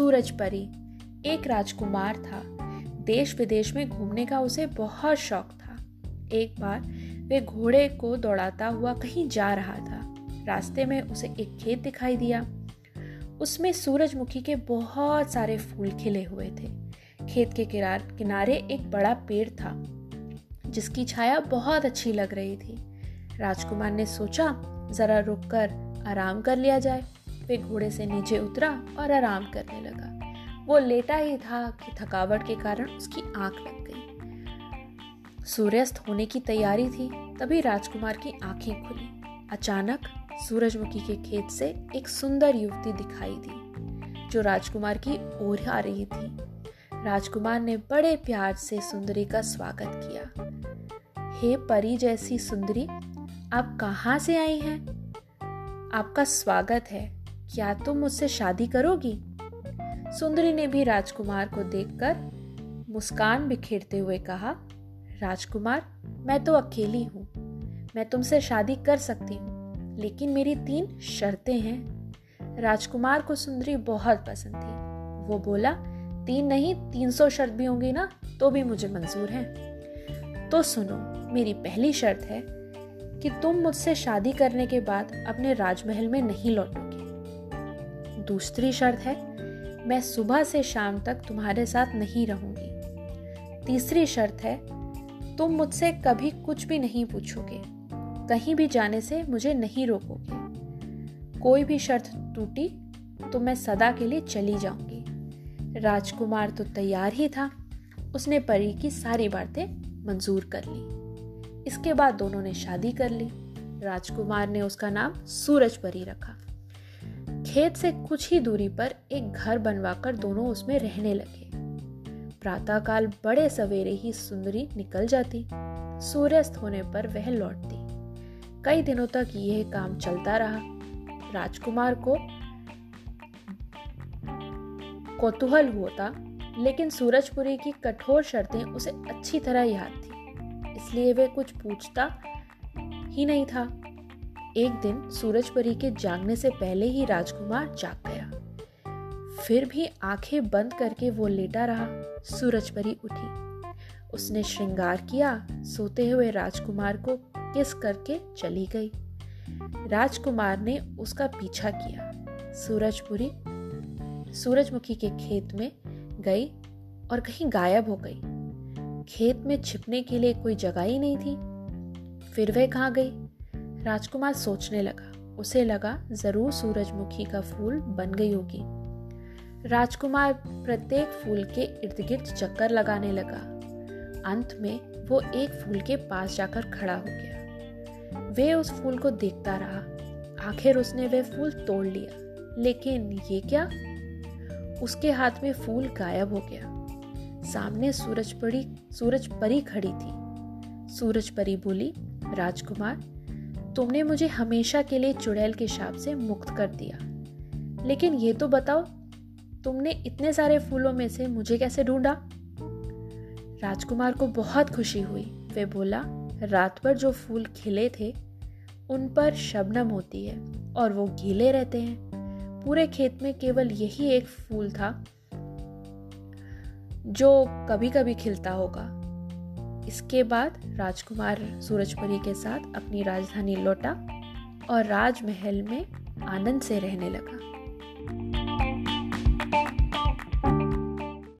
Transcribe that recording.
सूरज परी। एक राजकुमार था। देश विदेश में घूमने का उसे बहुत शौक था। एक बार वे घोड़े को दौड़ाता हुआ कहीं जा रहा था। रास्ते में उसे एक खेत दिखाई दिया। उसमें सूरजमुखी के बहुत सारे फूल खिले हुए थे। खेत के किनारे एक बड़ा पेड़ था, जिसकी छाया बहुत अच्छी लग रही थी। राजकुमार ने सोचा, जरा रुककर आराम कर लिया जाए। वे घोड़े से नीचे उतरा और आराम करने लगा। वो लेटा ही था कि थकावट के कारण उसकी आँख लग गई। सूर्यास्त होने की तैयारी थी, तभी राजकुमार की आँखें खुली। अचानक सूरजमुखी के खेत से एक सुंदर युवती दिखाई दी, जो राजकुमार की ओर आ रही थी। राजकुमार ने बड़े प्यार से सुंदरी का स्वागत किया। हे परी जैसी सुंदरी, आप कहाँ से आई हैं? आपका स्वागत है। क्या तुम मुझसे शादी करोगी? सुंदरी ने भी राजकुमार को देखकर मुस्कान बिखेरते हुए कहा, राजकुमार, मैं तो अकेली हूँ। मैं तुमसे शादी कर सकती हूँ, लेकिन मेरी तीन शर्तें हैं। राजकुमार को सुंदरी बहुत पसंद थी। वो बोला, तीन नहीं, तीन सौ शर्त भी होंगी ना तो भी मुझे मंजूर है। तो सुनो, मेरी पहली शर्त है कि तुम मुझसे शादी करने के बाद अपने राजमहल में नहीं लौटोगे दूसरी शर्त है, मैं सुबह से शाम तक तुम्हारे साथ नहीं रहूँगी। तीसरी शर्त है, तुम मुझसे कभी कुछ भी नहीं पूछोगे। कहीं भी जाने से मुझे नहीं रोकोगे। कोई भी शर्त टूटी तो मैं सदा के लिए चली जाऊँगी। राजकुमार तो तैयार ही था। उसने परी की सारी बातें मंजूर कर ली। इसके बाद दोनों ने शादी कर ली। राजकुमार ने उसका नाम सूरज परी रखा। खेत से कुछ ही दूरी पर एक घर बनवाकर दोनों उसमें रहने लगे। प्रातःकाल बड़े सवेरे ही सुंदरी निकल जाती। सूर्यास्त होने पर वह लौटती। कई दिनों तक यह काम चलता रहा। राजकुमार को कौतूहल होता, लेकिन सूरजपुरी की कठोर शर्तें उसे अच्छी तरह याद थी, इसलिए वह कुछ पूछता ही नहीं था। एक दिन सूरजपरी के जागने से पहले ही राजकुमार जाग गया। फिर भी आँखें बंद करके वो लेटा रहा। सूरजपरी उठी। उसने श्रृंगार किया। सोते हुए राजकुमार को किस करके चली गई। राजकुमार ने उसका पीछा किया। सूरजपुरी सूरजमुखी के खेत में गई और कहीं गायब हो गई। खेत में छिपने के लिए कोई जगह ही नहीं थी। फिर वह कहाँ गई? राजकुमार सोचने लगा। उसे लगा, ज़रूर सूरजमुखी का फूल बन गई होगी। राजकुमार प्रत्येक फूल के इर्द गिर्द चक्कर लगाने लगा। अंत में वो एक फूल के पास जाकर खड़ा हो गया। वे उस फूल को देखता रहा। आखिर उसने वह फूल तोड़ लिया। लेकिन ये क्या? उसके हाथ में फूल गायब हो गया। सामने सूरज पड़ी, सूरज परी खड़ी थी। सूरज परी बोली, राजकुमार तुमने मुझे हमेशा के लिए चुड़ैल के शाप से मुक्त कर दिया। लेकिन ये तो बताओ, तुमने इतने सारे फूलों में से मुझे कैसे ढूंढा? राजकुमार को बहुत खुशी हुई। वे बोला, रात भर जो फूल खिले थे, उन पर शबनम होती है और वो गीले रहते हैं। पूरे खेत में केवल यही एक फूल था, जो कभी कभी खिलता होगा। इसके बाद राजकुमार सूरजपुरी के साथ अपनी राजधानी लौटा और राजमहल में आनंद से रहने लगा।